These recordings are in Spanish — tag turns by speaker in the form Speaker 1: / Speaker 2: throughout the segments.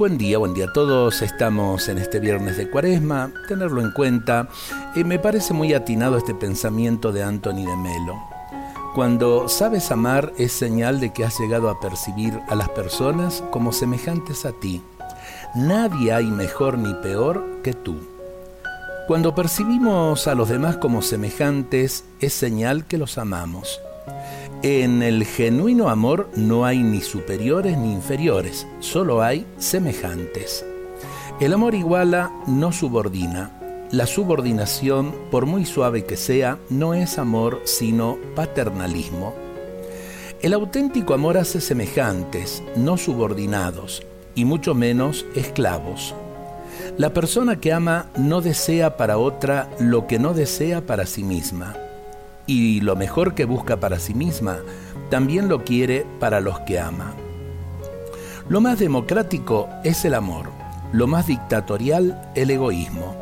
Speaker 1: Buen día, buen día a todos. Estamos en este viernes de cuaresma, tenerlo en cuenta. Eh, me parece muy atinado este pensamiento de Anthony de Melo. Cuando sabes amar es señal de que has llegado a percibir a las personas como semejantes a ti. Nadie hay mejor ni peor que tú. Cuando percibimos a los demás como semejantes es señal que los amamos. En el genuino amor no hay ni superiores ni inferiores, solo hay semejantes. El amor iguala, no subordina. La subordinación, por muy suave que sea, no es amor, sino paternalismo. El auténtico amor hace semejantes, no subordinados, y mucho menos esclavos. La persona que ama no desea para otra lo que no desea para sí misma y lo mejor que busca para sí misma, también lo quiere para los que ama. Lo más democrático es el amor, lo más dictatorial el egoísmo.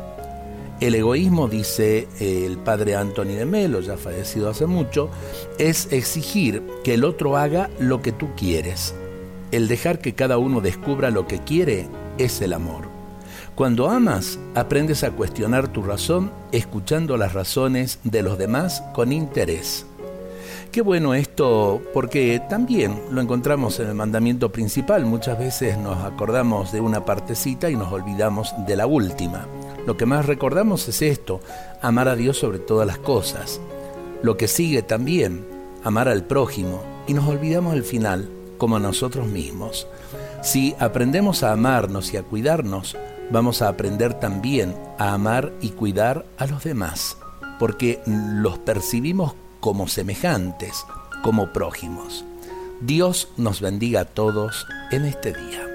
Speaker 1: El egoísmo, dice el padre Anthony de Melo, ya fallecido hace mucho, es exigir que el otro haga lo que tú quieres. El dejar que cada uno descubra lo que quiere es el amor. Cuando amas, aprendes a cuestionar tu razón escuchando las razones de los demás con interés. Qué bueno esto, porque también lo encontramos en el mandamiento principal. Muchas veces nos acordamos de una partecita y nos olvidamos de la última. Lo que más recordamos es esto, amar a Dios sobre todas las cosas. Lo que sigue también, amar al prójimo, y nos olvidamos al final, como a nosotros mismos. Si aprendemos a amarnos y a cuidarnos, vamos a aprender también a amar y cuidar a los demás, porque los percibimos como semejantes, como prójimos. Dios nos bendiga a todos en este día.